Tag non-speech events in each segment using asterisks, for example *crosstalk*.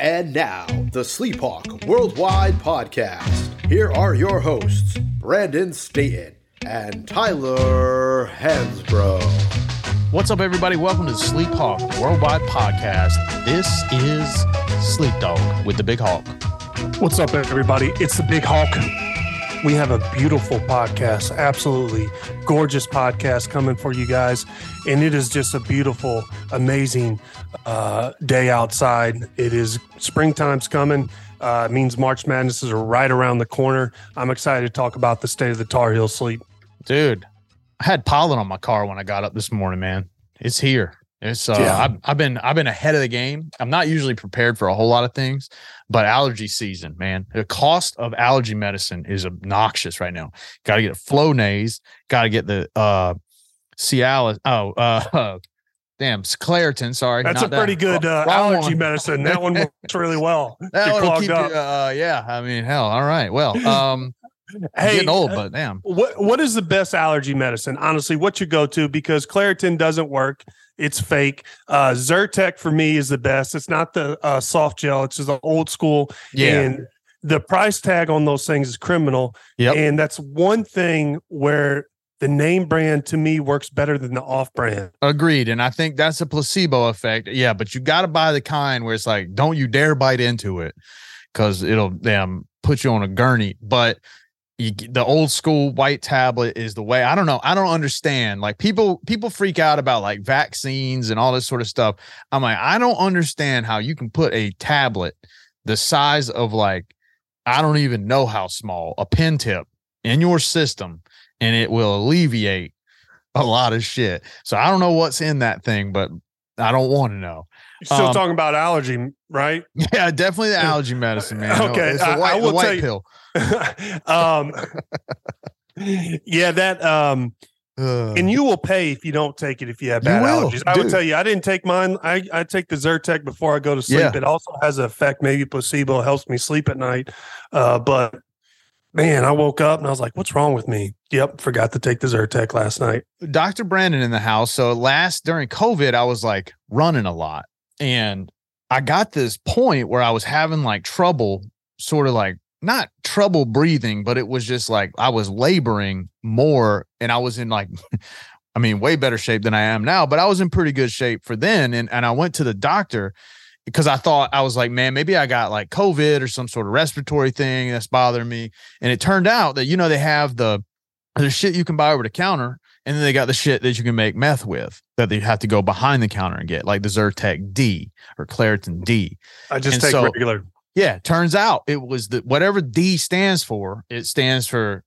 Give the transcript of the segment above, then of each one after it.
And now, the Sleephawk Worldwide Podcast. Here are your hosts, Brandon Staton and Tyler Hansbrough. What's up, everybody? Welcome to the Sleep Hawk Worldwide Podcast. This is Sleep Dog with the Big Hawk. What's up, everybody? It's the Big Hawk. We have a beautiful podcast, absolutely gorgeous podcast coming for you guys. And it is just a beautiful, amazing uh, day outside. It is springtime's coming. Uh, it means March Madness is right around the corner. I'm excited to talk about the state of the Tar Heel sleep. Dude, I had pollen on my car when I got up this morning, man. It's here. It's uh, Yeah. I've, I've been I've been ahead of the game. I'm not usually prepared for a whole lot of things, but allergy season, man. The cost of allergy medicine is obnoxious right now. Got to get a Flonase. Got to get the uh, Cialis. Oh, *laughs* uh, damn, Claritin. Sorry, That's a not that. pretty good uh, allergy one. medicine. That one works *laughs* really well. That one will keep you. Uh, yeah, I mean, hell. All right. Well, *laughs* um, Hey, getting old, uh, but damn. What what is the best allergy medicine? Honestly, what you go to because Claritin doesn't work. It's fake. Uh Zyrtec for me is the best. It's not the uh, soft gel. It's just the old school. Yeah. And the price tag on those things is criminal. Yep. And that's one thing where the name brand to me works better than the off brand. Agreed. And I think that's a placebo effect. Yeah, but you got to buy the kind where it's like, don't you dare bite into it because it'll damn put you on a gurney. But you, the old school white tablet is the way. I don't know. I don't understand. Like people, people freak out about like vaccines and all this sort of stuff. I'm like, I don't understand how you can put a tablet the size of like, I don't even know how small a pen tip in your system and it will alleviate a lot of shit. So I don't know what's in that thing, but I don't want to know. You're still Um, talking about allergy, right? *laughs* Yeah, definitely the allergy *laughs* medicine, man. No, Okay, it's the I- I white, the will white tell you- pill. *laughs* um yeah, that um Ugh. and you will pay if you don't take it if you have You bad will, allergies. I would tell you, I didn't take mine. I, I take the Zyrtec before I go to sleep. Yeah. It also has an effect, maybe placebo helps me sleep at night. Uh, but man, I woke up and I was like, "What's wrong with me?" Yep, forgot to take the Zyrtec last night. Dr. Brandon in the house. So last during COVID, I was like running a lot. And I got this point where I was having like trouble, sort of like not trouble breathing, but it was just like I was laboring more and I was in like *laughs* I mean, way better shape than I am now, but I was in pretty good shape for then. And and I went to the doctor because I thought I was like, man, maybe I got like COVID or some sort of respiratory thing that's bothering me. And it turned out that, you know, they have the the shit you can buy over the counter, and then they got the shit that you can make meth with that you have to go behind the counter and get, like the Zyrtec D or Claritin D. I just And take so- regular. Yeah, turns out it was the whatever D stands for, it stands for,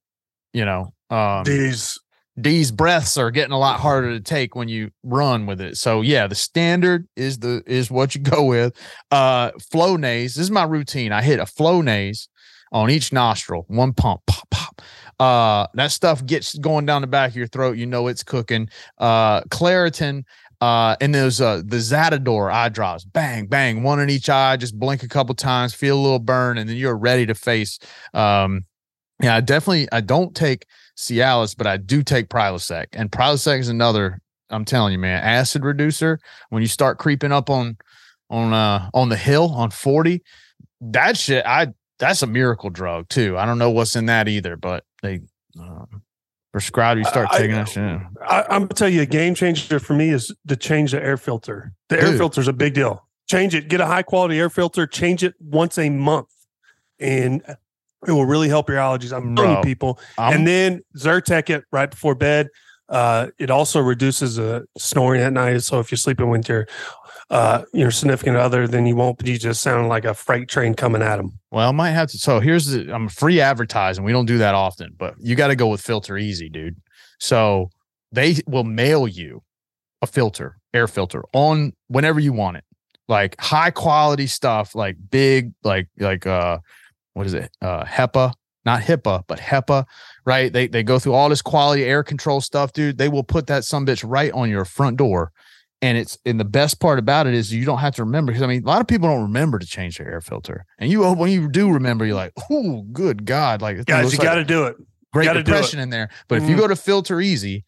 you know, um, These D's breaths are getting a lot harder to take when you run with it. So yeah, the standard is the is what you go with. Uh Flonase, this is my routine. I hit a Flonase on each nostril, one pump, pop, pop. Uh that stuff gets going down the back of your throat. You know it's cooking. Uh Claritin, uh, and there's uh the Zaditor eye drops, bang, bang, one in each eye, just blink a couple times, feel a little burn, and then you're ready to face um yeah, I definitely I don't take Cialis, but I do take Prilosec. And Prilosec is another, I'm telling you, man, acid reducer. When you start creeping up on on uh on the hill on 40, that shit, I that's a miracle drug too. I don't know what's in that either, but they uh, prescribe you start I- taking that shit. I, I'm gonna tell you, a game changer for me is to change the air filter. The air filter is a big deal. Change it. Get a high quality air filter. Change it once a month, and it will really help your allergies. I'm telling you, people. I'm- and then Zyrtec it right before bed. Uh, it also reduces uh, snoring at night. So if you're sleeping with your uh, your significant other, then you won't be just sounding like a freight train coming at them. Well, I might have to. So here's the I'm free advertising. We don't do that often, but you got to go with Filter Easy, dude. So they will mail you a filter, air filter on whenever you want it. Like high quality stuff, like big, like like uh what is it? Uh HEPA, not HIPAA, but HEPA, right? They they go through all this quality air control stuff, dude. They will put that some bitch right on your front door. And it's and the best part about it is you don't have to remember because I mean a lot of people don't remember to change their air filter. And you when you do remember, you're like, oh good God. Like Guys, you like got to do it. Great gotta it. Depression in there. But if you Mhm. go to filter easy,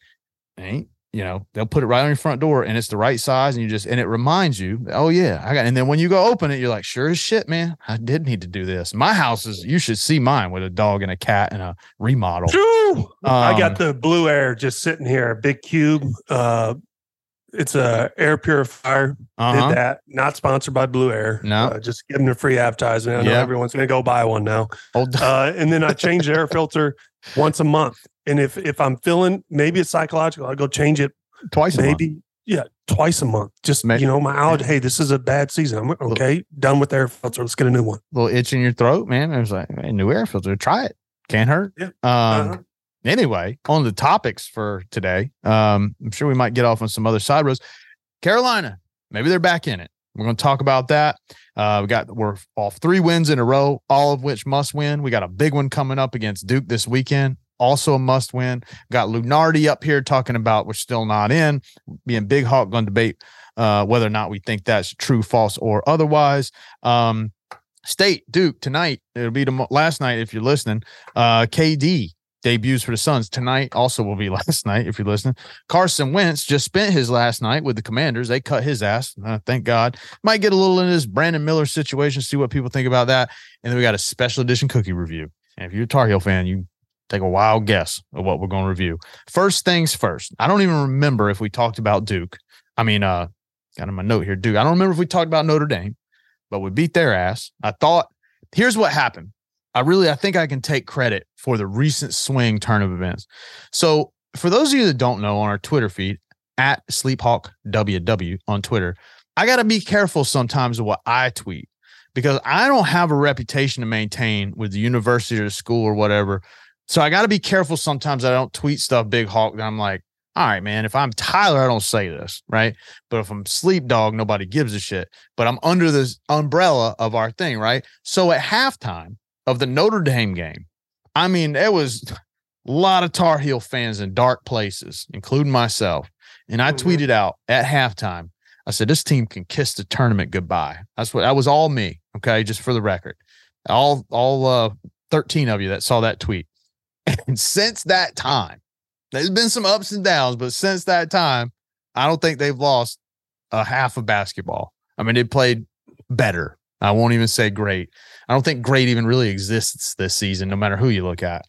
ain't you know, they'll put it right on your front door and it's the right size. And you just, and it reminds you, oh, yeah, I got, and then when you go open it, you're like, sure as shit, man, I did need to do this. My house is, you should see mine with a dog and a cat and a remodel. Um, I got Um, the Blueair just sitting here, a big cube. Uh, it's a air purifier. Uh-huh. Did that. Not sponsored by Blueair. No. Uh, just giving a free advertisement. I know Yeah. everyone's going to go buy one now. Uh, and then I change the air filter once a month. And if if I'm feeling maybe it's psychological, I go change it twice a month. maybe yeah twice a month. Just May- you know my allergy. Hey, this is a bad season. I'm okay. Done with air filter. Let's get a new one. little itch in your throat, man. I was like, hey, new air filter, try it. Can't hurt. Yeah. Um, Uh-huh. Anyway, on the topics for today, um, I'm sure we might get off on some other side roads. Carolina, maybe they're back in it. We're going to talk about that. Uh, we got we're off three wins in a row, all of which must win. We got a big one coming up against Duke this weekend, also a must win. Got Lunardi up here talking about we're still not in. Being Big Hawk going to debate uh, whether or not we think that's true, false, or otherwise. Um, State Duke tonight. It'll be the last night if you're listening. Uh, KD debuts for the Suns tonight. Also will be *laughs* last night if you're listening. Carson Wentz just spent his last night with the Commanders. They cut his ass. Uh, thank God. Might get a little in this Brandon Miller situation. See what people think about that. And then we got a special edition cookie review. And if you're a Tar Heel fan, you take a wild guess of what we're going to review. First things first. I don't even remember if we talked about Duke. I mean, uh, got in my note here, Duke. I don't remember if we talked about Notre Dame but we beat their ass. I thought, here's what happened. I really, I think I can take credit for the recent swing turn of events. So, for those of you that don't know, on our Twitter feed at SleepHawkWW on Twitter, I got to be careful sometimes of what I tweet because I don't have a reputation to maintain with the university or the school or whatever. So I got to be careful sometimes I don't tweet stuff big hawk that I'm like, all right, man, if I'm Tyler, I don't say this, right? But if I'm sleep dog, nobody gives a shit. But I'm under this umbrella of our thing, right? So at halftime of the Notre Dame game, I mean, there was a lot of Tar Heel fans in dark places, including myself. And I Mhm. tweeted out at halftime, I said, this team can kiss the tournament goodbye. That's what that was all me. Okay. Just for the record. All all uh 13 of you that saw that tweet. *laughs* And since that time, there's been some ups and downs, but since that time, I don't think they've lost a half of basketball. I mean, they played better. I won't even say great. I don't think great even really exists this season, no matter who you look at.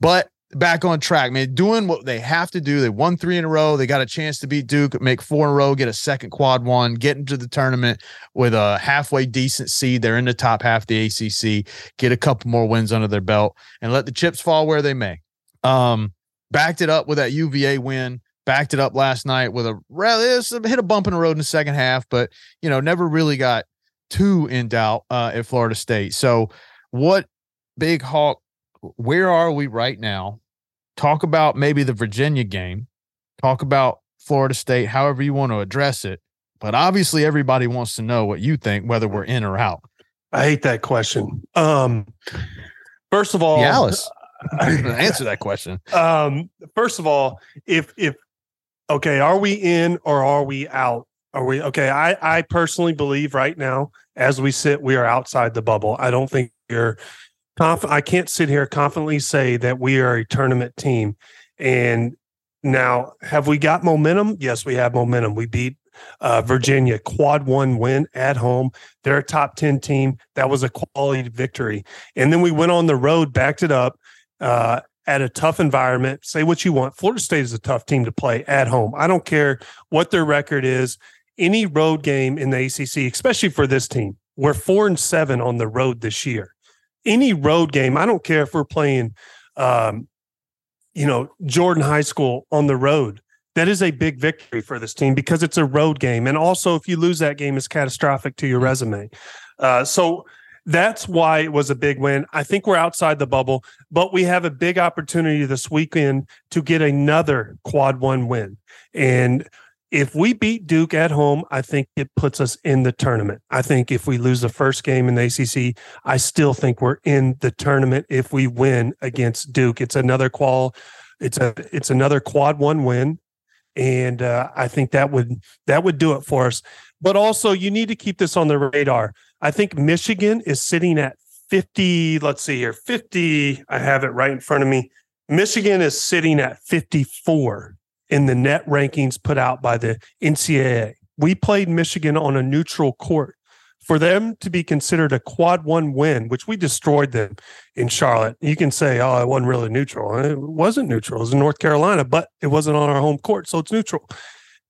But back on track, man, doing what they have to do. They won three in a row. They got a chance to beat Duke, make four in a row, get a second quad one, get into the tournament with a halfway decent seed. They're in the top half of the ACC, get a couple more wins under their belt, and let the chips fall where they may. Um, backed it up with that UVA win. Backed it up last night with a rather hit a bump in the road in the second half, but you know never really got too in doubt uh, at Florida State. So, what Big Hawk? Where are we right now? Talk about maybe the Virginia game. Talk about Florida State, however you want to address it. But obviously, everybody wants to know what you think, whether we're in or out. I hate that question. Um, first of all, yeah, Alice, *laughs* answer that question. um, first of all, if if okay, are we in or are we out? Are we okay? I I personally believe right now, as we sit, we are outside the bubble. I don't think you're conf- I can't sit here confidently say that we are a tournament team. And now, have we got momentum? Yes, we have momentum. We beat uh, Virginia quad one win at home. They're a top 10 team. That was a quality victory. And then we went on the road, backed it up uh, at a tough environment. Say what you want. Florida State is a tough team to play at home. I don't care what their record is. Any road game in the ACC, especially for this team, we're four and seven on the road this year. Any road game, I don't care if we're playing, um, you know, Jordan High School on the road. That is a big victory for this team because it's a road game, and also if you lose that game, it's catastrophic to your resume. Uh, so that's why it was a big win. I think we're outside the bubble, but we have a big opportunity this weekend to get another quad one win. And if we beat Duke at home, I think it puts us in the tournament. I think if we lose the first game in the ACC, I still think we're in the tournament if we win against Duke. It's another qual it's a it's another quad one win and uh, I think that would that would do it for us. But also you need to keep this on the radar. I think Michigan is sitting at 50, let's see here, 50, I have it right in front of me. Michigan is sitting at 54 in the net rankings put out by the NCAA. We played Michigan on a neutral court. For them to be considered a quad one win, which we destroyed them in Charlotte, you can say, oh, it wasn't really neutral. It wasn't neutral. It was in North Carolina, but it wasn't on our home court. So it's neutral.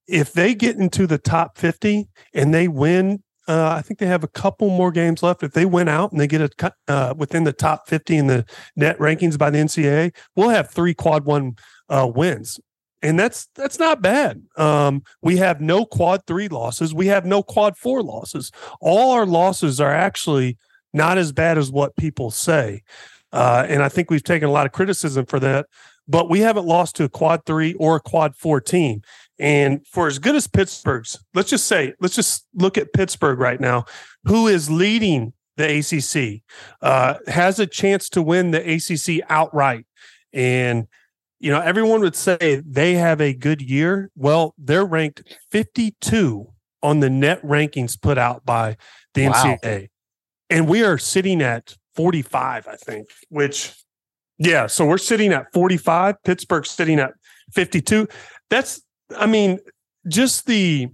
If they get into the top 50 and they win uh, I think they have a couple more games left. If they win out and they get a uh, within the top 50 in the net rankings by the NCAA, we'll have three quad one uh, wins. And that's that's not bad. Um, we have no quad three losses. We have no quad four losses. All our losses are actually not as bad as what people say. Uh, and I think we've taken a lot of criticism for that. But we haven't lost to a quad three or a quad four team. And for as good as Pittsburgh's, let's just say, let's just look at Pittsburgh right now, who is leading the ACC, uh, has a chance to win the ACC outright. And, you know, everyone would say they have a good year. Well, they're ranked 52 on the net rankings put out by the wow. NCAA. And we are sitting at 45, I think, which, yeah. So we're sitting at 45. Pittsburgh sitting at 52. That's I mean, just the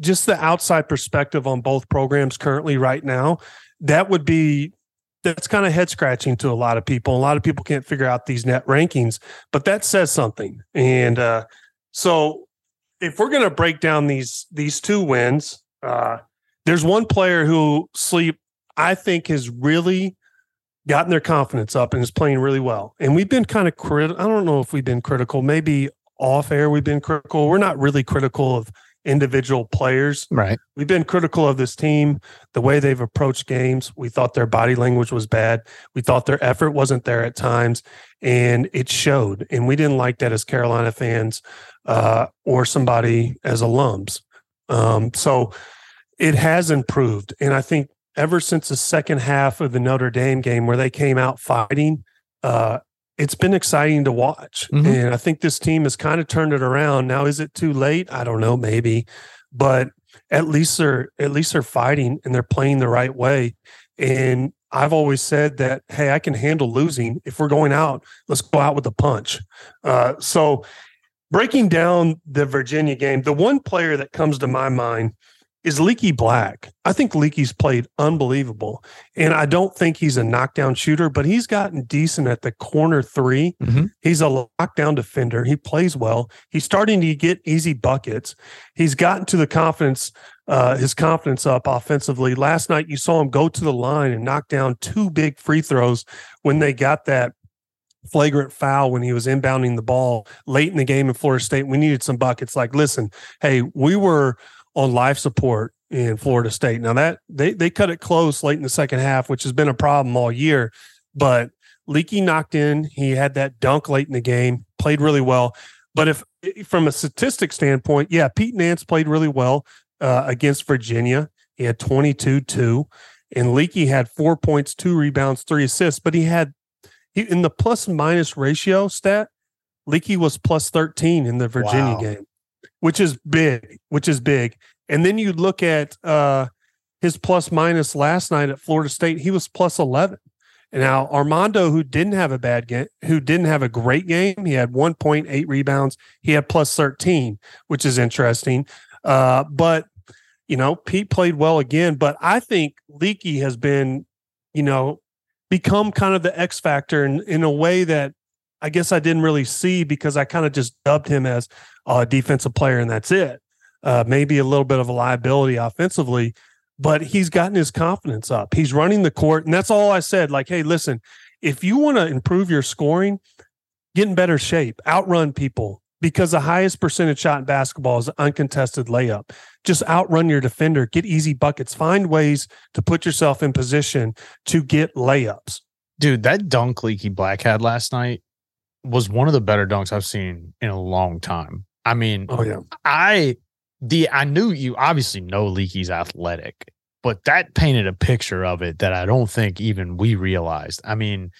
just the outside perspective on both programs currently right now, that would be that's kind of head scratching to a lot of people. A lot of people can't figure out these net rankings, but that says something. And uh, so, if we're going to break down these these two wins, uh, there's one player who sleep I think has really gotten their confidence up and is playing really well. And we've been kind of critical. I don't know if we've been critical. Maybe off air we've been critical. We're not really critical of individual players. Right. We've been critical of this team, the way they've approached games. We thought their body language was bad. We thought their effort wasn't there at times, and it showed. And we didn't like that as Carolina fans uh, or somebody as alums. Um, so it has improved. And I think ever since the second half of the Notre Dame game where they came out fighting, uh, it's been exciting to watch. Mm-hmm. And I think this team has kind of turned it around. Now, is it too late? I don't know, maybe. But at least they're at least they're fighting and they're playing the right way. And I've always said that, hey, I can handle losing. If we're going out, let's go out with a punch. Uh, so breaking down the Virginia game, the one player that comes to my mind is Leaky Black. I think Leaky's played unbelievable. And I don't think he's a knockdown shooter, but he's gotten decent at the corner 3 mm-hmm. He's a lockdown defender. He plays well. He's starting to get easy buckets. He's gotten to the confidence, uh, his confidence up offensively. Last night, you saw him go to the line and knock down two big free throws when they got that flagrant foul when he was inbounding the ball late in the game in Florida State. We needed some buckets. Like, listen, hey, we were on life support in Florida State. Now that they they cut it close late in the second half, which has been a problem all year. But Leaky knocked in. He had that dunk late in the game, played really well. But if from a statistic standpoint, yeah, Pete Nance played really well uh, against Virginia. He had 22 2, and Leaky had four points, two rebounds, three assists. But he had he, in the plus minus ratio stat, Leaky was plus 13 in the Virginia wow. game which is big, which is big. And then you look at uh, his plus minus last night at Florida State, he was plus 11. And now Armando, who didn't have a bad game, who didn't have a great game, he had 1.8 rebounds. He had plus 13, which is interesting. Uh, but you know, Pete played well again. But I think Leaky has been, you know, become kind of the X factor in, in a way that I guess I didn't really see because I kind of just dubbed him as a defensive player and that's it. Uh, maybe a little bit of a liability offensively, but he's gotten his confidence up. He's running the court, and that's all I said. Like, hey, listen, if you want to improve your scoring, get in better shape, outrun people because the highest percentage shot in basketball is an uncontested layup. Just outrun your defender, get easy buckets, find ways to put yourself in position to get layups. Dude, that dunk Leaky Black had last night was one of the better dunks I've seen in a long time. I mean, oh yeah, I the I knew you obviously know Leaky's athletic, but that painted a picture of it that I don't think even we realized. I mean,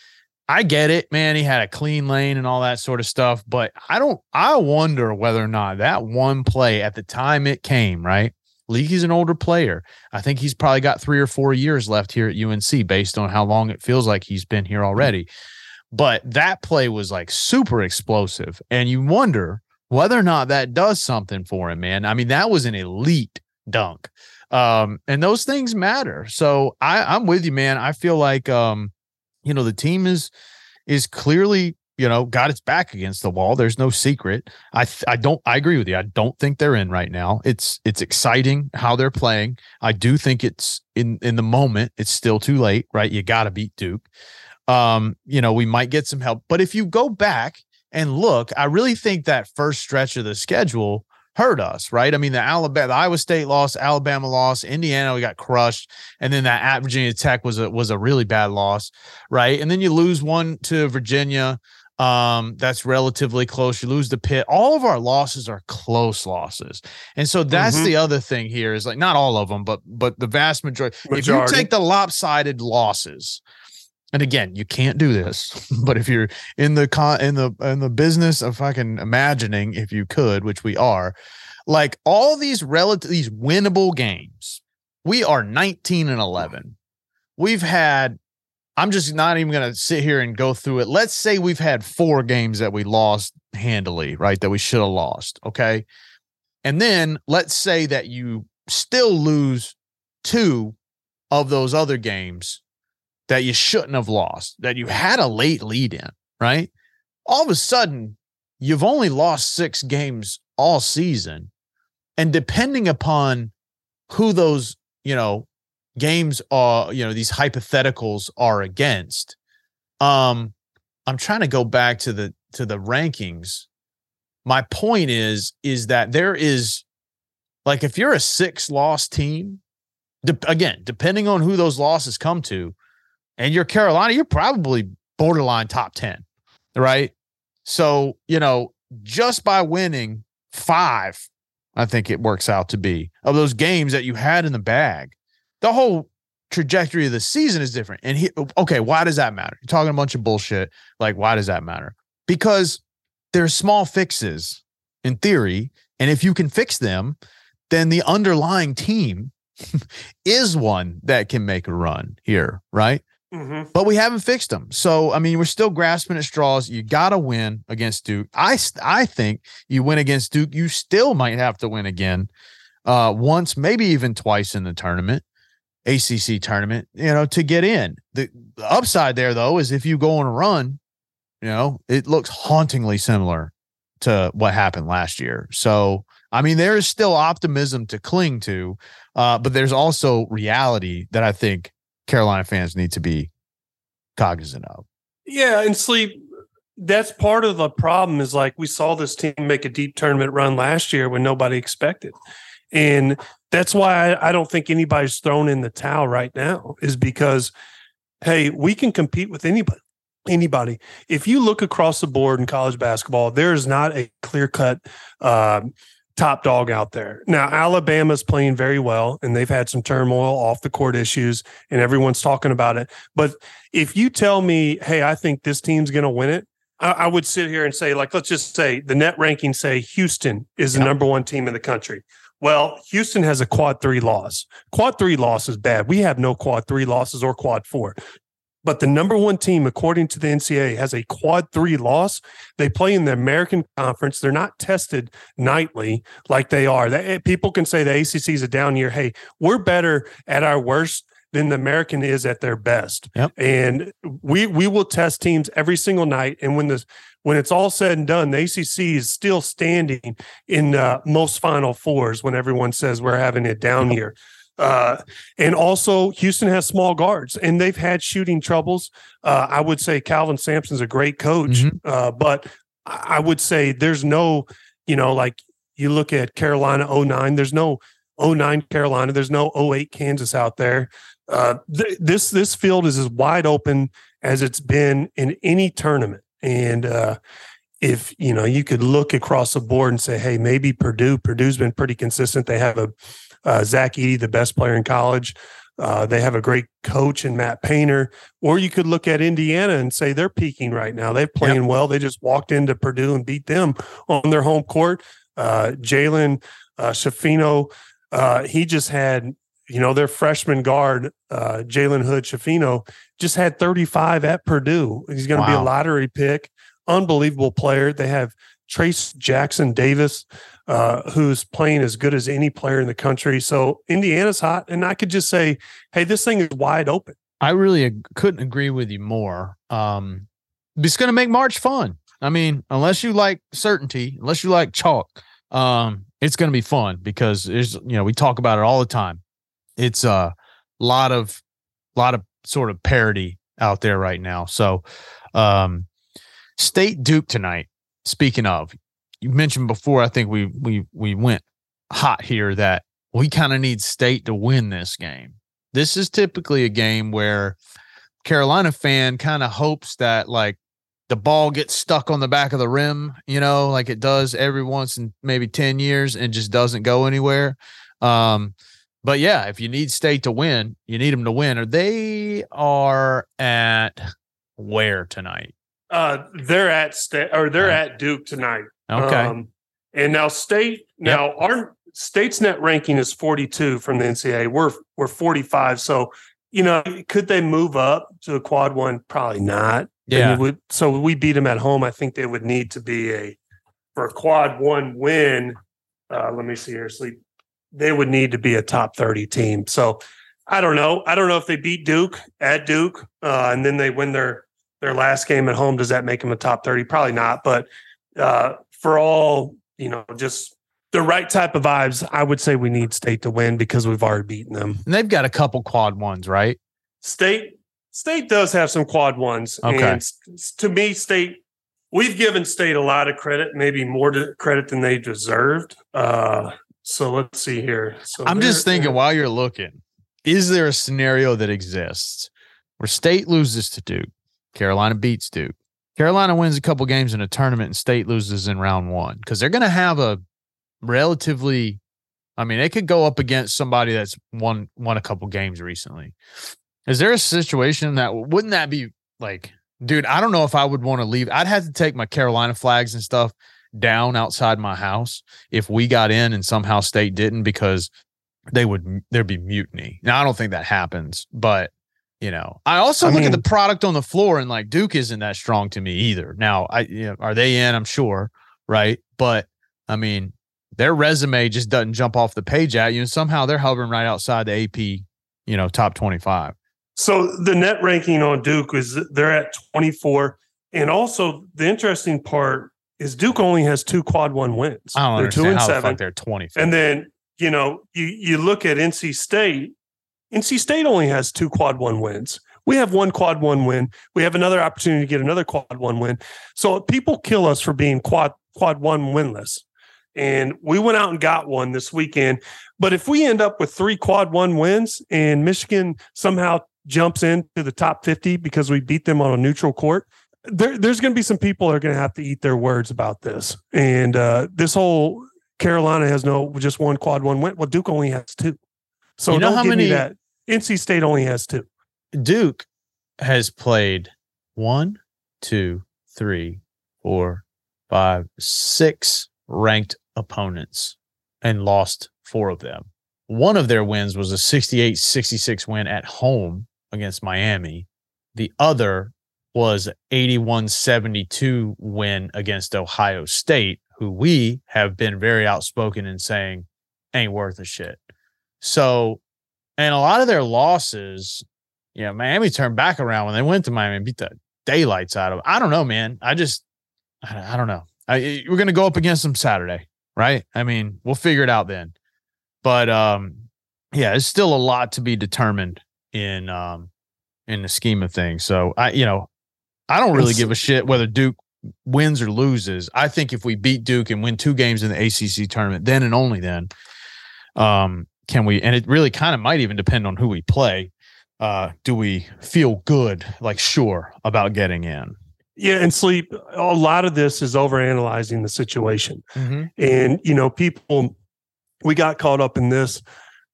I get it, man. He had a clean lane and all that sort of stuff, but I don't. I wonder whether or not that one play at the time it came right. Leaky's an older player. I think he's probably got three or four years left here at UNC based on how long it feels like he's been here already. But that play was like super explosive. And you wonder whether or not that does something for him, man. I mean, that was an elite dunk. Um, and those things matter. So I, I'm with you, man. I feel like um, you know, the team is is clearly you know got its back against the wall there's no secret i th- i don't i agree with you i don't think they're in right now it's it's exciting how they're playing i do think it's in in the moment it's still too late right you got to beat duke um you know we might get some help but if you go back and look i really think that first stretch of the schedule hurt us, right? I mean, the Alabama, the Iowa State loss, Alabama loss, Indiana, we got crushed, and then that at Virginia Tech was a was a really bad loss, right? And then you lose one to Virginia, um, that's relatively close. You lose the pit. All of our losses are close losses, and so that's mm-hmm. the other thing here is like not all of them, but but the vast majority. majority. If you take the lopsided losses, and again, you can't do this, *laughs* but if you're in the con in the in the business of fucking imagining, if you could, which we are, like all these relative these winnable games, we are 19 and 11. We've had I'm just not even going to sit here and go through it. Let's say we've had four games that we lost handily, right? That we should have lost. Okay. And then let's say that you still lose two of those other games that you shouldn't have lost, that you had a late lead in, right? All of a sudden, you've only lost six games all season. And depending upon who those, you know, games are, you know, these hypotheticals are against, um, I'm trying to go back to the to the rankings. My point is, is that there is like if you're a six loss team, de- again, depending on who those losses come to, and you're Carolina, you're probably borderline top 10, right? So, you know, just by winning five, I think it works out to be of those games that you had in the bag, the whole trajectory of the season is different. And he, okay, why does that matter? You're talking a bunch of bullshit. Like, why does that matter? Because there's small fixes in theory. And if you can fix them, then the underlying team *laughs* is one that can make a run here, right? Mm-hmm. But we haven't fixed them. So, I mean, we're still grasping at straws. You got to win against Duke. I, I think you win against Duke, you still might have to win again uh, once, maybe even twice in the tournament, ACC tournament, you know, to get in. The, the upside there, though, is if you go on a run, you know, it looks hauntingly similar to what happened last year. So, I mean, there is still optimism to cling to, uh, but there's also reality that I think Carolina fans need to be cognizant of. Yeah, and sleep. That's part of the problem. Is like we saw this team make a deep tournament run last year when nobody expected, and that's why I, I don't think anybody's thrown in the towel right now. Is because, hey, we can compete with anybody anybody. If you look across the board in college basketball, there is not a clear cut uh, top dog out there. Now, Alabama's playing very well, and they've had some turmoil off the court issues, and everyone's talking about it. But if you tell me, hey, I think this team's going to win it, I, I, would sit here and say, like, let's just say the net rankings say Houston is the number one team in the country. Well, Houston has a quad three loss. Quad three loss is bad. We have no quad three losses or quad four. But the number one team, according to the NCAA, has a quad three loss. They play in the American Conference. They're not tested nightly like they are. They, eh, people can say the ACC is a down year. Hey, we're better at our worst than the American is at their best. Yep. And we we will test teams every single night. And when the when it's all said and done, the ACC is still standing in uh, most Final Fours when everyone says we're having a down year. Uh, and also, Houston has small guards, and they've had shooting troubles. Uh, I would say Kelvin Sampson's a great coach, mm-hmm. uh, but I would say there's no, you know, like you look at Carolina 09, there's no 09 Carolina, there's no 08 Kansas out there. Uh, th- this this field is as wide open as it's been in any tournament, and uh, if you know you could look across the board and say, hey, maybe Purdue, Purdue's been pretty consistent. They have a uh, Zach Edey, the best player in college. Uh, they have a great coach in Matt Painter. Or you could look at Indiana and say they're peaking right now. They're playing yep. well. They just walked into Purdue and beat them on their home court. Uh, Jalen uh, Schifino, uh, he just had, you know, their freshman guard, uh, Jalen Hood Schifino, just had 35 at Purdue. He's going to wow. be a lottery pick. Unbelievable player. They have Trayce Jackson Davis, uh, who's playing as good as any player in the country. So Indiana's hot, and I could just say, hey, this thing is wide open. I really couldn't agree with you more. Um, it's going to make March fun. I mean, unless you like certainty, unless you like chalk, um, it's going to be fun because there's, you know, we talk about it all the time. It's a lot of, lot of sort of parody out there right now. So, um, State Duke tonight. Speaking of, you mentioned before, I think we we we went hot here that we kind of need State to win this game. This is typically a game where Carolina fan kind of hopes that like the ball gets stuck on the back of the rim, you know, like it does every once in maybe 10 years and just doesn't go anywhere. Um, but yeah, if you need state to win, you need them to win. Or they are at where tonight? Uh, they're at state or they're at Duke tonight. Okay. Um, and now state now our state's net ranking is 42 from the NCAA. We're we're 45. So you know, could they move up to a quad one? Probably not. Yeah. Would, so we beat them at home. I think they would need to be a for a quad one win. Uh, let me see here. Sleep. They would need to be a top 30 team. So I don't know. I don't know if they beat Duke at Duke uh, and then they win their their last game at home. Does that make them a top 30? Probably not. But uh, for all, you know, just the right type of vibes, I would say we need state to win because we've already beaten them. And they've got a couple quad ones, right? State State does have some quad ones. Okay. And to me, State, we've given State a lot of credit, maybe more credit than they deserved. Uh, so let's see here. So I'm just thinking while you're looking, is there a scenario that exists where state loses to Duke, Carolina beats Duke, Carolina wins a couple games in a tournament, and state loses in round one? Because they're going to have a relatively, I mean, they could go up against somebody that's won won a couple games recently. Is there a situation that wouldn't that be like, dude? I don't know if I would want to leave. I'd have to take my Carolina flags and stuff down outside my house if we got in and somehow state didn't because they would there'd be mutiny. Now I don't think that happens, but you know, I also I look at the product on the floor and like Duke isn't that strong to me either. Now, I you know, are they in? I'm sure, right? But I mean, their resume just doesn't jump off the page at you, and somehow they're hovering right outside the AP, you know, top 25. So the net ranking on Duke is they're at 24. And also the interesting part is Duke only has two quad one wins. I don't they're understand two and how the seven. fuck they're 20. And then, you know, you you look at NC State, NC State only has two quad one wins. We have one quad one win. We have another opportunity to get another quad one win. So people kill us for being quad quad one winless. And we went out and got one this weekend. But if we end up with three quad one wins and Michigan somehow jumps into the top 50 because we beat them on a neutral court, there, there's going to be some people that are going to have to eat their words about this. And uh, this whole Carolina has no just one quad one win. Well, Duke only has two. So You know how many- that. NC State only has two. Duke has played one, two, three, four, five, six ranked opponents and lost four of them. One of their wins was a 68 66 win at home against Miami. The other was 81 72 win against Ohio State, who we have been very outspoken in saying ain't worth a shit. So, and a lot of their losses, you know, Miami turned back around when they went to Miami and beat the daylights out of. I don't know, man. I just, I, I don't know. I, we're gonna go up against them Saturday, right? I mean, we'll figure it out then. But um, yeah, it's still a lot to be determined in um in the scheme of things. So I, you know, I don't really give a shit whether Duke wins or loses. I think if we beat Duke and win two games in the ACC tournament, then and only then, um, can we? And it really kind of might even depend on who we play. Uh, do we feel good, like sure about getting in? Yeah, and sleep. A lot of this is overanalyzing the situation. And, you know, people, we got caught up in this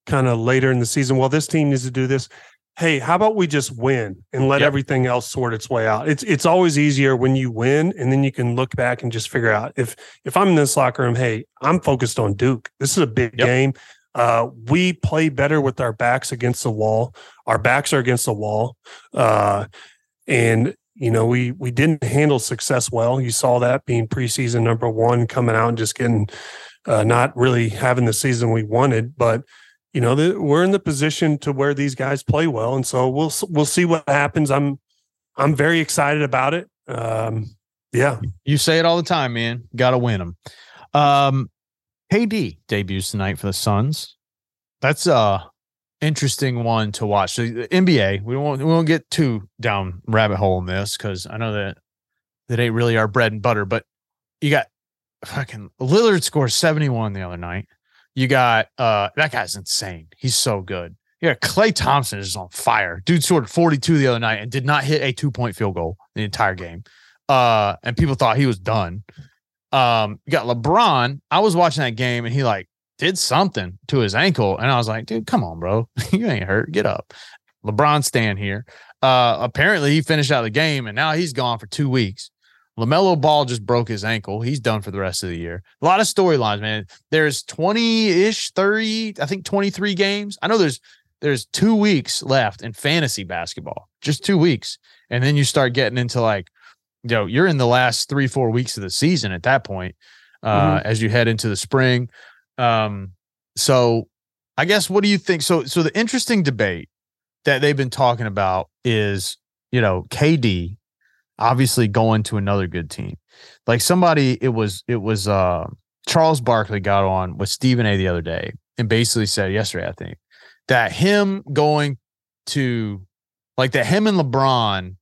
kind of later in the season. Well, this team needs to do this. Hey, how about we just win and let Yep. everything else sort its way out? It's it's always easier when you win and then you can look back and just figure out if if I'm in this locker room, hey, I'm focused on Duke. This is a big Yep. game. Uh, we play better with our backs against the wall. Our backs are against the wall. Uh, and You know, we we didn't handle success well. You saw that being preseason number one, coming out and just getting uh, not really having the season we wanted. But you know, the, we're in the position to where these guys play well, and so we'll we'll see what happens. I'm I'm very excited about it. Um, yeah, you say it all the time, man. Got to win them. Um, KD debuts tonight for the Suns. That's a interesting one to watch. So the NBA, we won't we won't get too down rabbit hole in this because I know that that ain't really our bread and butter. But you got fucking Lillard scored 71 the other night. You got uh that guy's insane. He's so good. Yeah, Klay Thompson is on fire. Dude scored 42 the other night and did not hit a two-point field goal the entire game. Uh, and people thought he was done. Um, you got LeBron. I was watching that game and he like did something to his ankle. And I was like, dude, come on, bro. *laughs* you ain't hurt. Get up. LeBron stand here. Uh, apparently he finished out the game and now he's gone for two weeks. LaMelo Ball just broke his ankle. He's done for the rest of the year. A lot of storylines, man. There's 20-ish, 30, I think 23 games. I know there's there's two weeks left in fantasy basketball. Just two weeks. And then you start getting into like, you know, you're in the last three, four weeks of the season at that point, uh, mm-hmm. as you head into the spring. Um, so I guess what do you think? So so the interesting debate that they've been talking about is, you know, KD obviously going to another good team. Like somebody, it was it was uh Charles Barkley got on with Stephen A the other day and basically said yesterday, I think, that him going to like that him and LeBron,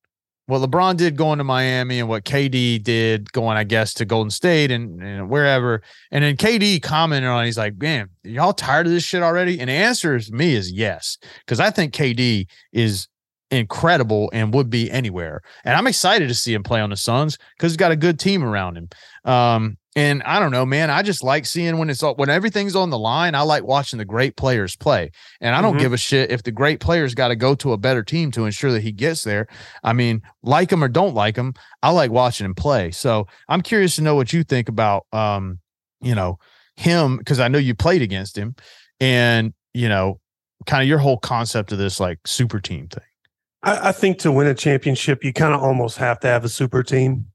what LeBron did going to Miami and what KD did going, I guess, to Golden State and, and wherever. And then KD commented on, he's like, man, y'all tired of this shit already? And the answer is me is yes, because I think KD is incredible and would be anywhere. And I'm excited to see him play on the Suns because he's got a good team around him. Um, and I don't know, man. I just like seeing when it's all, when everything's on the line. I like watching the great players play, and I don't mm-hmm. give a shit if the great players got to go to a better team to ensure that he gets there. I mean, like him or don't like him, I like watching him play. So I'm curious to know what you think about, um, you know, him because I know you played against him, and you know, kind of your whole concept of this like super team thing. I, I think to win a championship, you kind of almost have to have a super team.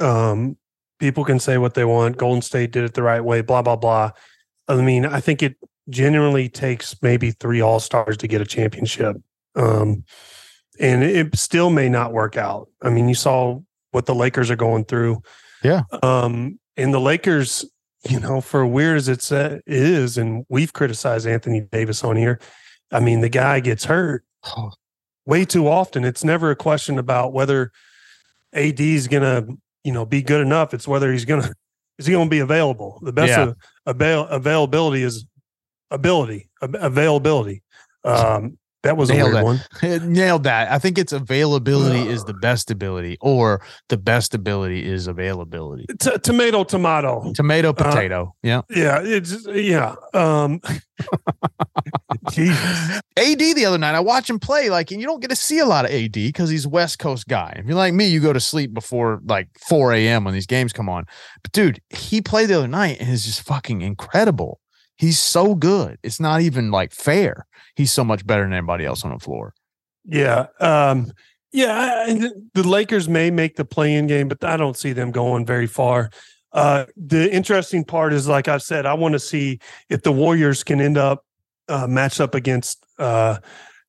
Um, people can say what they want. Golden State did it the right way, blah, blah, blah. I mean, I think it genuinely takes maybe three all stars to get a championship. Um, and it still may not work out. I mean, you saw what the Lakers are going through. Yeah. Um, and the Lakers, you know, for weird as it's, uh, it is, and we've criticized Anthony Davis on here. I mean, the guy gets hurt oh. Way too often. It's never a question about whether AD is going to you know be good enough. It's whether he's gonna *laughs* is he gonna be available. The best yeah. avail- availability is ability availability. Um, that was Nailed a weird that. one. *laughs* Nailed that. I think it's availability uh, is the best ability, or the best ability is availability. T- tomato, tomato, tomato, uh, potato. Uh, yeah, yeah. It's yeah. Um, *laughs* Jesus. AD the other night, I watch him play like, and you don't get to see a lot of AD because he's West Coast guy. If you're like me, you go to sleep before like 4 a.m. when these games come on. But dude, he played the other night and is just fucking incredible. He's so good. It's not even like fair. He's so much better than anybody else on the floor. Yeah. Um, yeah. I, the Lakers may make the play-in game, but I don't see them going very far. Uh, the interesting part is, like I've said, I want to see if the Warriors can end up uh, matched up against uh,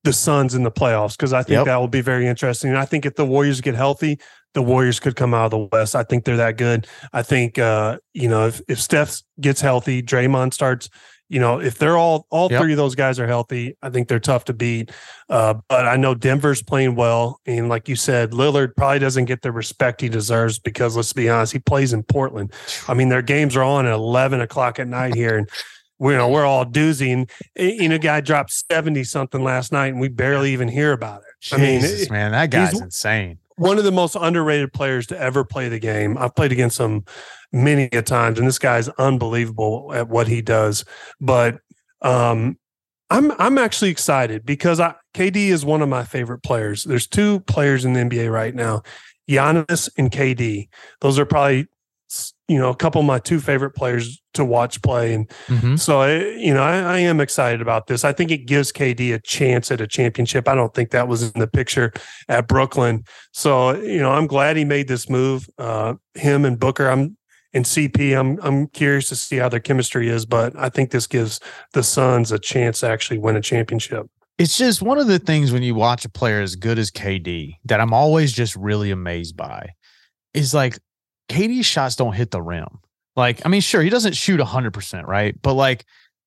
the Suns in the playoffs because I think yep. that will be very interesting. And I think if the Warriors get healthy, the Warriors could come out of the West. I think they're that good. I think uh, you know if if Steph gets healthy, Draymond starts. You know, if they're all all yep. three of those guys are healthy, I think they're tough to beat. Uh, but I know Denver's playing well, and like you said, Lillard probably doesn't get the respect he deserves because let's be honest, he plays in Portland. I mean, their games are on at eleven o'clock at night here, and we you know we're all doozy and you know guy dropped 70 something last night and we barely even hear about it Jesus, i mean man that guy's insane one of the most underrated players to ever play the game. I've played against him many a times and this guy's unbelievable at what he does. But um i'm i'm actually excited because i kd is one of my favorite players. There's two players in the nba right now Giannis and KD. Those are probably you know, a couple of my two favorite players to watch play. And mm-hmm. so, I, you know, I, I, am excited about this. I think it gives KD a chance at a championship. I don't think that was in the picture at Brooklyn. So, you know, I'm glad he made this move. Uh, him and Booker, I'm and CP, I'm I'm curious to see how their chemistry is, but I think this gives the Suns a chance to actually win a championship. It's just one of the things when you watch a player as good as KD that I'm always just really amazed by is like KD's shots don't hit the rim. Like, I mean, sure, he doesn't shoot 100%, right? But like,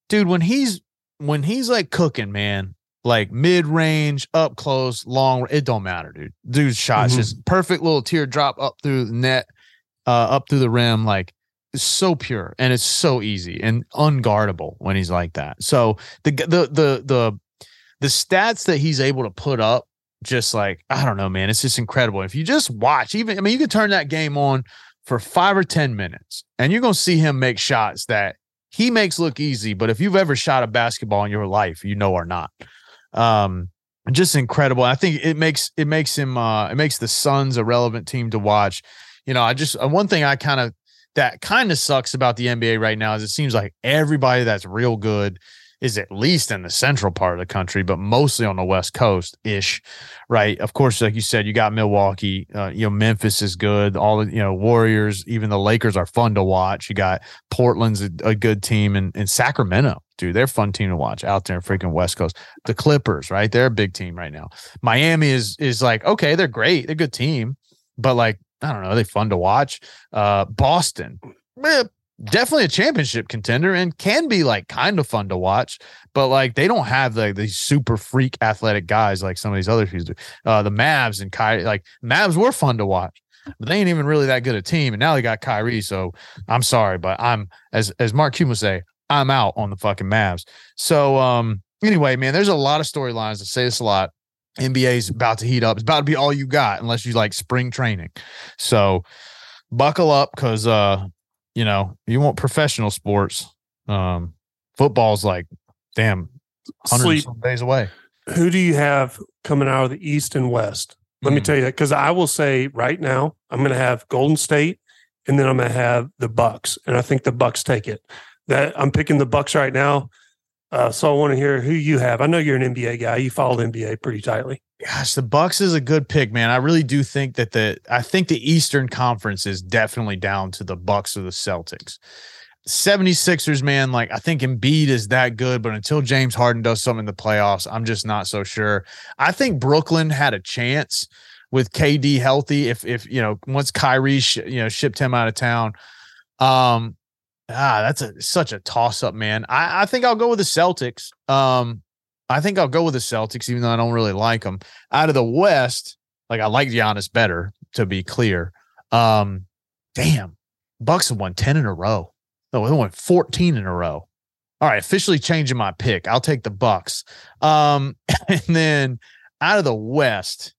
dude, when he's when he's like cooking, man, like mid range, up close, long, it don't matter, dude. Dude's shots mm-hmm. just perfect little teardrop up through the net, uh, up through the rim, like it's so pure and it's so easy and unguardable when he's like that. So the the the the the stats that he's able to put up just like I don't know, man. It's just incredible. If you just watch, even I mean, you could turn that game on for five or 10 minutes, and you're going to see him make shots that he makes look easy. But if you've ever shot a basketball in your life, you know, or not. Um, just incredible. I think it makes it makes him uh it makes the Suns a relevant team to watch. You know, I just uh, one thing I kind of that kind of sucks about the NBA right now is it seems like everybody that's real good is at least in the central part of the country, but mostly on the West Coast ish, right? Of course, like you said, you got Milwaukee, uh, you know, Memphis is good. All the, you know, Warriors, even the Lakers are fun to watch. You got Portland's a, a good team and, and Sacramento, dude, they're fun team to watch out there in freaking West Coast. The Clippers, right? They're a big team right now. Miami is, is like, okay, they're great. They're a good team, but like, I don't know, they're fun to watch. Uh, Boston, definitely a championship contender and can be like kind of fun to watch, but like they don't have like these super freak athletic guys like some of these other teams do. Uh, the Mavs and Kyrie, like Mavs were fun to watch, but they ain't even really that good a team. And now they got Kyrie, so I'm sorry, but I'm as as Mark Cuban would say, I'm out on the fucking Mavs. So um anyway, man, there's a lot of storylines to say this a lot. NBA's about to heat up. It's about to be all you got unless you like spring training. So buckle up because uh you know, you want professional sports. Um, football's like, damn, hundred days away. Who do you have coming out of the East and West? Let mm. me hmm. tell you that because I will say right now I'm going to have Golden State, and then I'm going to have the Bucks, and I think the Bucks take it. That I'm picking the Bucks right now. Uh, so I want to hear who you have. I know you're an NBA guy. You follow the NBA pretty tightly. Gosh, the Bucks is a good pick, man. I really do think that the I think the Eastern Conference is definitely down to the Bucks or the Celtics. 76ers, man, like I think Embiid is that good, but until James Harden does something in the playoffs, I'm just not so sure. I think Brooklyn had a chance with KD healthy if if you know once Kyrie sh- you know shipped him out of town. Um ah, that's a such a toss up, man. I I think I'll go with the Celtics. Um I think I'll go with the Celtics, even though I don't really like them. Out of the West, like I like Giannis better, to be clear. Um, damn, Bucks have won 10 in a row. No, they won 14 in a row. All right, officially changing my pick. I'll take the Bucks. Um, *laughs* and then out of the West,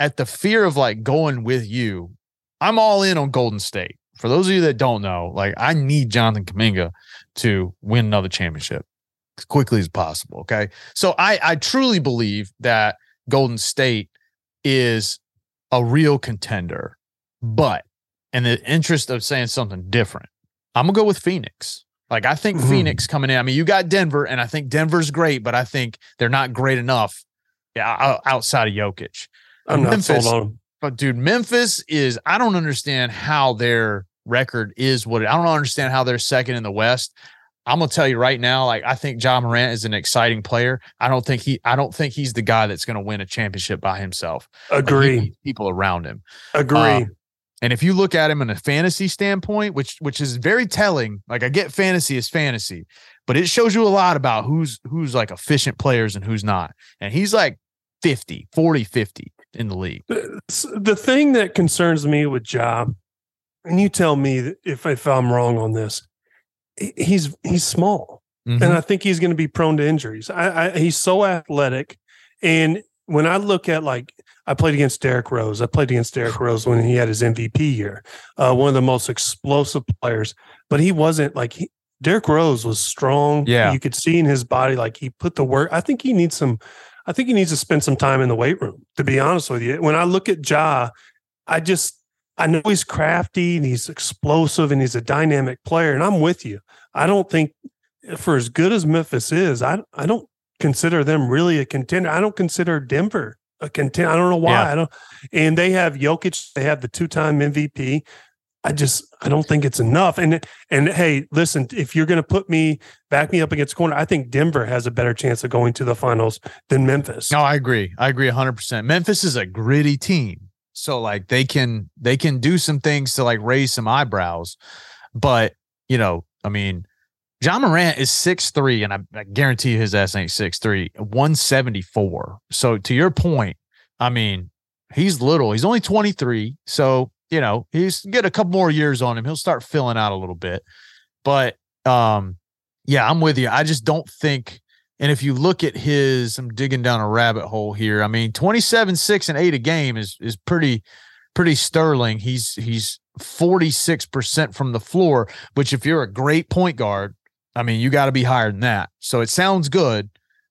at the fear of like going with you, I'm all in on Golden State. For those of you that don't know, like I need Jonathan Kuminga to win another championship quickly as possible. Okay. So I, I truly believe that Golden State is a real contender. But in the interest of saying something different, I'm going to go with Phoenix. Like, I think mm-hmm. Phoenix coming in. I mean, you got Denver, and I think Denver's great, but I think they're not great enough outside of Jokic. I'm Memphis, not sold on. But dude, Memphis is, I don't understand how their record is what it, I don't understand how they're second in the West. I'm gonna tell you right now, like I think Ja Morant is an exciting player. I don't think he I don't think he's the guy that's gonna win a championship by himself. Agree. Like people around him. Agree. Um, and if you look at him in a fantasy standpoint, which which is very telling, like I get fantasy is fantasy, but it shows you a lot about who's who's like efficient players and who's not. And he's like 50, 40, 50 in the league. The thing that concerns me with Job, and you tell me if if I'm wrong on this, he's he's small, mm-hmm. and I think he's going to be prone to injuries. I, I, he's so athletic, and when I look at like I played against Derrick Rose. I played against Derrick Rose when he had his MVP year, uh, one of the most explosive players. But he wasn't like he, Derrick Rose was strong. Yeah, you could see in his body like he put the work. I think he needs some. I think he needs to spend some time in the weight room. To be honest with you, when I look at Ja, I just I know he's crafty and he's explosive and he's a dynamic player. And I'm with you. I don't think for as good as Memphis is, I I don't consider them really a contender. I don't consider Denver a contender. I don't know why. Yeah. I don't. And they have Jokic. They have the two time MVP. I just I don't think it's enough. And and hey, listen, if you're going to put me back me up against corner, I think Denver has a better chance of going to the finals than Memphis. No, I agree. I agree 100%. Memphis is a gritty team. So like they can they can do some things to like raise some eyebrows. But, you know, I mean, Ja Morant is six three, and I, I guarantee his ass ain't six three, 174. So to your point, I mean, he's little. He's only 23. So you know, he's get a couple more years on him. He'll start filling out a little bit. But um, yeah, I'm with you. I just don't think. And if you look at his, I'm digging down a rabbit hole here. I mean, 27, 6, and 8 a game is is pretty, pretty sterling. He's he's 46% from the floor, which if you're a great point guard, I mean, you got to be higher than that. So it sounds good,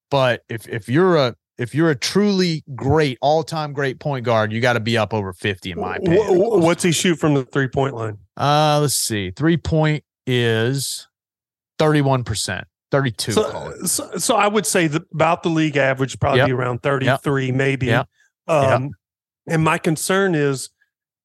but if if you're a if you're a truly great all-time great point guard, you got to be up over 50 in my opinion. What's he shoot from the three-point line? Uh, let's see. Three-point is 31%. 32 so, so, so, I would say that about the league average probably yep. around 33 yep. maybe. Yep. Um, and my concern is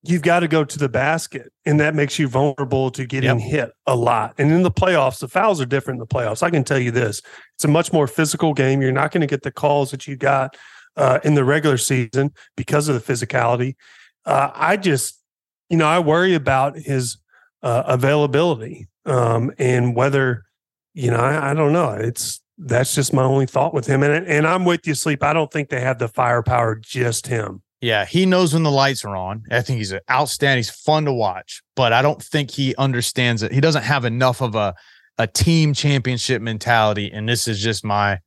you've got to go to the basket, and that makes you vulnerable to getting hit a lot. And in the playoffs, the fouls are different in the playoffs. I can tell you this: it's a much more physical game. You're not going to get the calls that you got uh, in the regular season because of the physicality. Uh, I just, you know, I worry about his uh, availability um, and whether, you know, I, I don't know. It's that's just my only thought with him. And and I'm with you, sleep. I don't think they have the firepower just him. Yeah, he knows when the lights are on. I think he's an outstanding. He's fun to watch, but I don't think he understands it. He doesn't have enough of a a team championship mentality. And this is just my,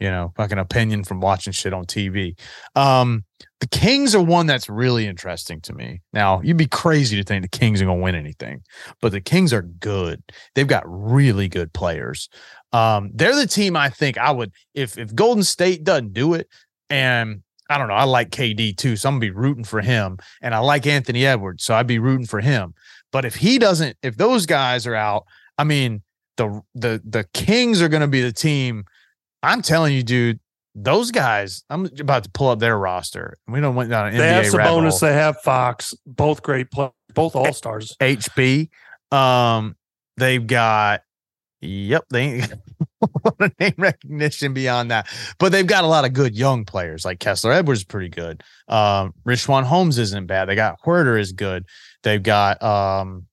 you know, fucking opinion from watching shit on TV. Um, the Kings are one that's really interesting to me. Now, you'd be crazy to think the Kings are gonna win anything, but the Kings are good. They've got really good players. Um, they're the team I think I would if if Golden State doesn't do it and I don't know. I like KD too, so I'm gonna be rooting for him, and I like Anthony Edwards, so I'd be rooting for him. But if he doesn't, if those guys are out, I mean, the the the Kings are gonna be the team. I'm telling you, dude, those guys. I'm about to pull up their roster. We don't went down an they NBA have bonus. They have Fox, both great players, both all stars. HB. Um, they've got. Yep, they ain't *laughs* got name recognition beyond that. But they've got a lot of good young players. Like Kessler Edwards is pretty good. Um, Richaun Holmes isn't bad. They got Huerter is good. They've got um,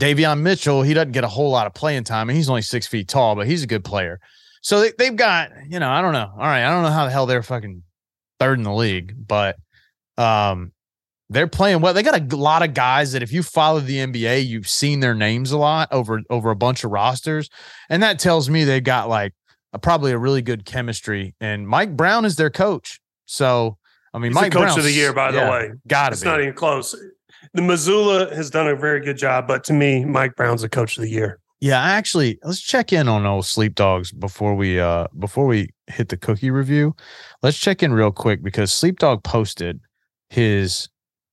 Davion Mitchell. He doesn't get a whole lot of playing time, and he's only six feet tall, but he's a good player. So they, they've got, you know, I don't know. All right, I don't know how the hell they're fucking third in the league, but um, they're playing well. They got a lot of guys that if you follow the NBA, you've seen their names a lot over over a bunch of rosters, and that tells me they've got like a, probably a really good chemistry. And Mike Brown is their coach, so I mean, He's Mike coach Brown's, of the year, by the yeah, way. Got It's not even close. The Mazzulla has done a very good job, but to me, Mike Brown's the coach of the year. Yeah, actually, let's check in on old sleep dogs before we uh before we hit the cookie review. Let's check in real quick because Sleep Dog posted his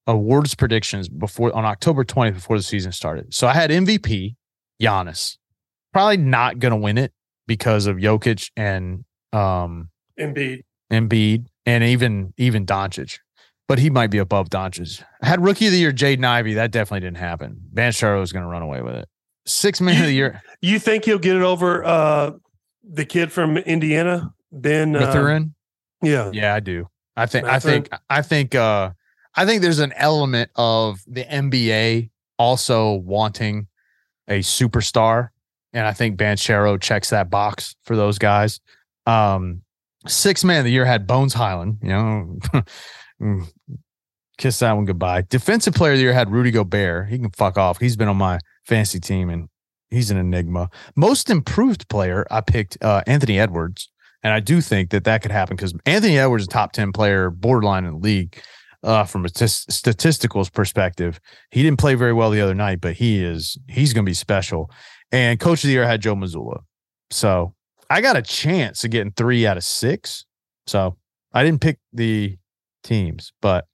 awards predictions before on October 20th before the season started. So I had MVP Giannis. Probably not going to win it because of Jokic and um Embiid. Embiid and even even Doncic. But he might be above Doncic. I had rookie of the year Jaden Ivey. That definitely didn't happen. Banchero is going to run away with it. Six man of the year. You think he'll get it over uh the kid from Indiana, Ben Mathurin? Uh, yeah. Yeah, I do. I think? I think I think uh I think there's an element of the NBA also wanting a superstar. And I think Banchero checks that box for those guys. Um, six man of the year had Bones Hyland, you know, *laughs* mm, kiss that one goodbye. Defensive player of the year had Rudy Gobert. He can fuck off. He's been on my fantasy team and he's an enigma. Most improved player, I picked uh, Anthony Edwards. And I do think that that could happen because Anthony Edwards is a top 10 player, borderline in the league uh, from a t- statisticals perspective. He didn't play very well the other night, but he is he's going to be special. And coach of the year had Joe Mazzulla. so I got a chance of getting three out of six. So I didn't pick the teams, but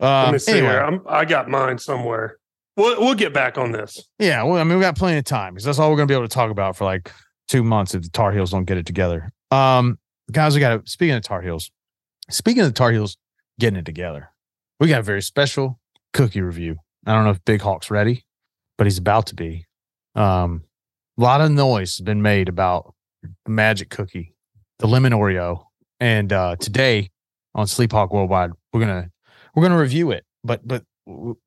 um, let me see anyway. here. I'm, I got mine somewhere. We'll we'll get back on this. Yeah, well, I mean, we got plenty of time because that's all we're gonna be able to talk about for like two months if the Tar Heels don't get it together. Um, guys, we got to speaking of Tar Heels. Speaking of the Tar Heels getting it together, we got a very special cookie review. I don't know if Big Hawk's ready, but he's about to be. Um, a lot of noise has been made about the magic cookie, the lemon Oreo, and uh, today on Sleep Hawk Worldwide, we're gonna we're gonna review it. But but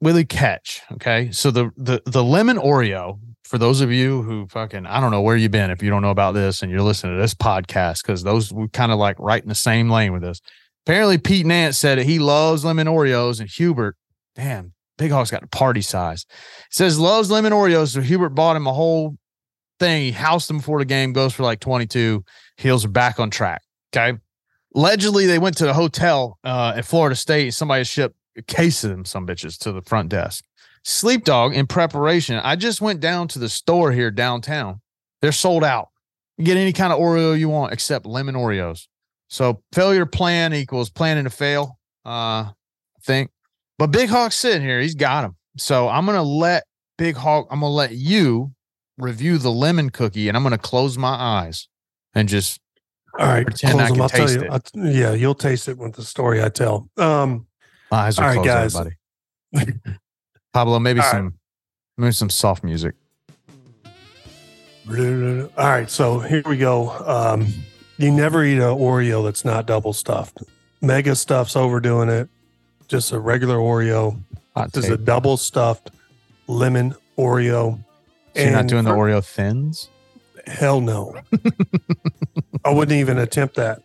really catch, okay? So the the the lemon Oreo. For those of you who fucking I don't know where you've been if you don't know about this and you're listening to this podcast because those we kind of like right in the same lane with us. Apparently, Pete Nance said that he loves lemon Oreos, and Hubert, damn, Big Hawk's got a party size. Says loves lemon Oreos, so Hubert bought him a whole thing. He housed them before the game, goes for like 22. Heels are back on track. Okay. Allegedly, they went to the hotel uh, at Florida State. Somebody shipped a case of them, some bitches, to the front desk. Sleep Dog in preparation. I just went down to the store here downtown. They're sold out. You get any kind of Oreo you want except lemon Oreos. So failure plan equals planning to fail. Uh, I think. But Big Hawk's sitting here. He's got them. So I'm gonna let Big Hawk. I'm gonna let you review the lemon cookie, and I'm gonna close my eyes and just All right, Pretend I close them. I'll tell you. I'll- yeah, you'll taste it with the story I tell. Um, my eyes are All right, closed. guys. Everybody. *laughs* Pablo, maybe All right. some maybe some soft music. all right, so here we go. Um, you never eat an Oreo that's not double stuffed. Mega stuff's overdoing it. Just a regular Oreo. Hot This is a double stuffed lemon Oreo. So you're not doing the Oreo thins. Hell no. *laughs* I wouldn't even attempt that.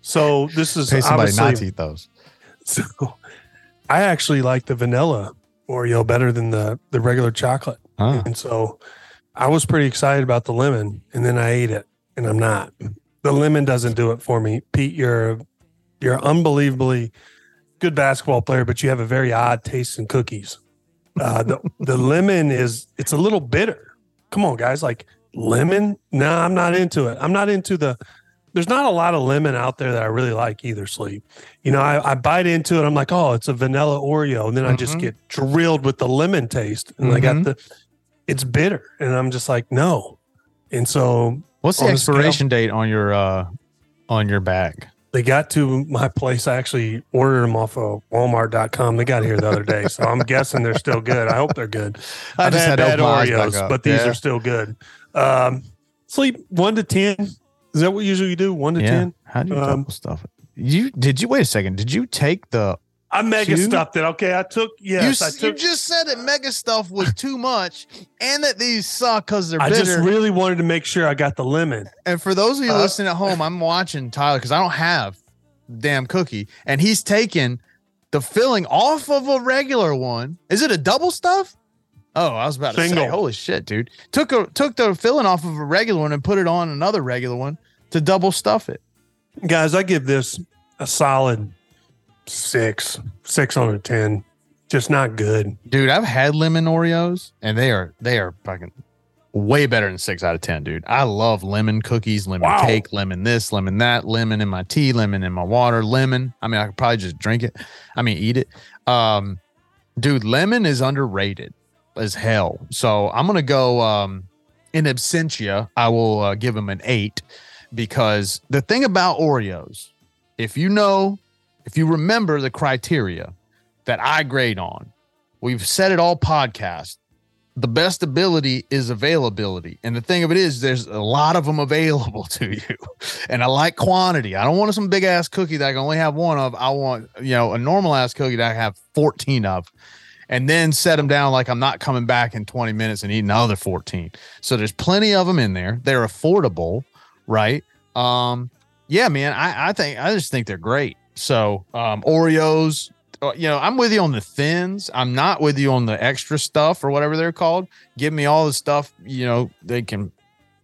So this is Pay somebody not to eat those. So I actually like the vanilla Oreo better than the the regular chocolate. Huh. And so I was pretty excited about the lemon and then I ate it and I'm not. The lemon doesn't do it for me. Pete, you're you're unbelievably good basketball player, but you have a very odd taste in cookies. Uh, the the lemon is it's a little bitter. Come on, guys, like lemon? No, I'm not into it. I'm not into the there's not a lot of lemon out there that I really like either, sleep. You know, I, I bite into it, I'm like, oh, it's a vanilla Oreo. And then I just Mhm. get drilled with the lemon taste. And I got Mhm. the it's bitter. And I'm just like, no. And so What's the expiration date on your uh on your bag? they got to my place. I actually ordered them off of Walmart.com. They got here the other day. So I'm guessing they're still good. I hope they're good. *laughs* I I've just had had bad open my eyes back Oreos, but these Yeah. are still good. Um, sleep one to 10. Is that what usually you do? One to Yeah. 10? How do you Um, double stuff? You did you wait a second? Did you take the I mega Two? stuffed it. Okay. I took, yes, you, I s- you just said that mega stuff was too much and that these suck because they're I bitter. just really wanted to make sure I got the lemon. and for those of you Uh, listening at home, I'm watching Tyler because I don't have damn cookie, and he's taking the filling off of a regular one. Is it a double stuff? Oh, I was about to say, holy shit, dude! Took a took the filling off of a regular one and put it on another regular one to double stuff it. Guys, I give this a solid six, six out of 10. Just not good. Dude, I've had lemon Oreos, and they are they are fucking way better than six out of ten, dude. I love lemon cookies, lemon Wow. cake, lemon this, lemon that, lemon in my tea, lemon in my water, lemon. I mean, I could probably just drink it. I mean, eat it. Um, dude, lemon is underrated as hell. So I'm gonna go um in absentia. I will uh, give them an eight because the thing about Oreos, if you know, if you remember the criteria that I grade on, we've said it all podcast. The best ability is availability. And the thing of it is, there's a lot of them available *laughs* to you. And I like quantity. I don't want some big ass cookie that I can only have one of. I want, you know, a normal ass cookie that I have 14 of and then set them down like I'm not coming back in 20 minutes and eating another 14. So there's plenty of them in there. They're affordable, right? Um, yeah, man, I, I think I just think they're great. So um, Oreos, uh, you know, I'm with you on the thins. I'm not with you on the extra stuff or whatever they're called. Give me all the stuff, you know, they can,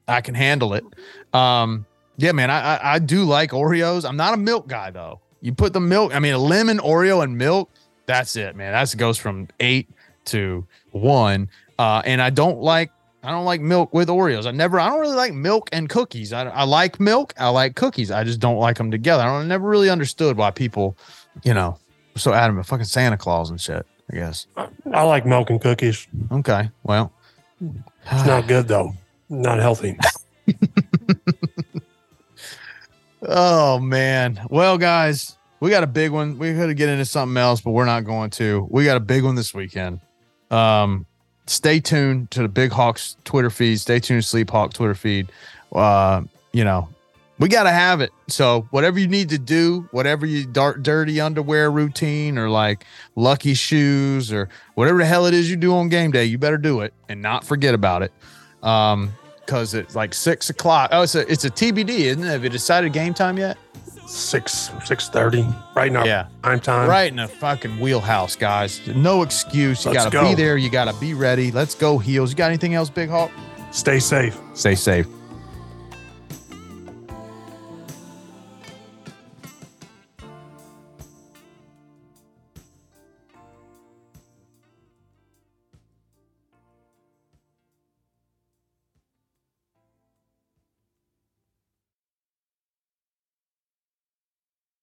I can handle it. Um, yeah, man, I, I I do like Oreos. I'm not a milk guy though. You put the milk, I mean, a lemon Oreo and milk. That's it, man. That goes from eight to one. Uh, and I don't like I don't like milk with Oreos. I never I don't really like milk and cookies. I, I like milk. I like cookies. I just don't like them together. I, don't, I never really understood why people, you know, were so adamant fucking Santa Claus and shit. I guess. I like milk and cookies. Okay. Well, It's not good though. Not healthy. *laughs* *laughs* oh man. Well, guys, we got a big one. We could get into something else, but we're not going to. We got a big one this weekend. Um, stay tuned to the Big Hawks Twitter feed. Stay tuned to Sleep Hawk Twitter feed. Uh, you know, we got to have it. So whatever you need to do, whatever you dark, dirty underwear routine or like lucky shoes or whatever the hell it is you do on game day, you better do it and not forget about it. Um, cause it's like six o'clock. Oh, it's a, it's a TBD, isn't it? Have you decided game time yet? Six six thirty. Right now. Yeah. Prime time. Right in the fucking wheelhouse, guys. No excuse. You got to go. be there. You got to be ready. Let's go heels. You got anything else, Big Hawk? Stay safe. Stay safe.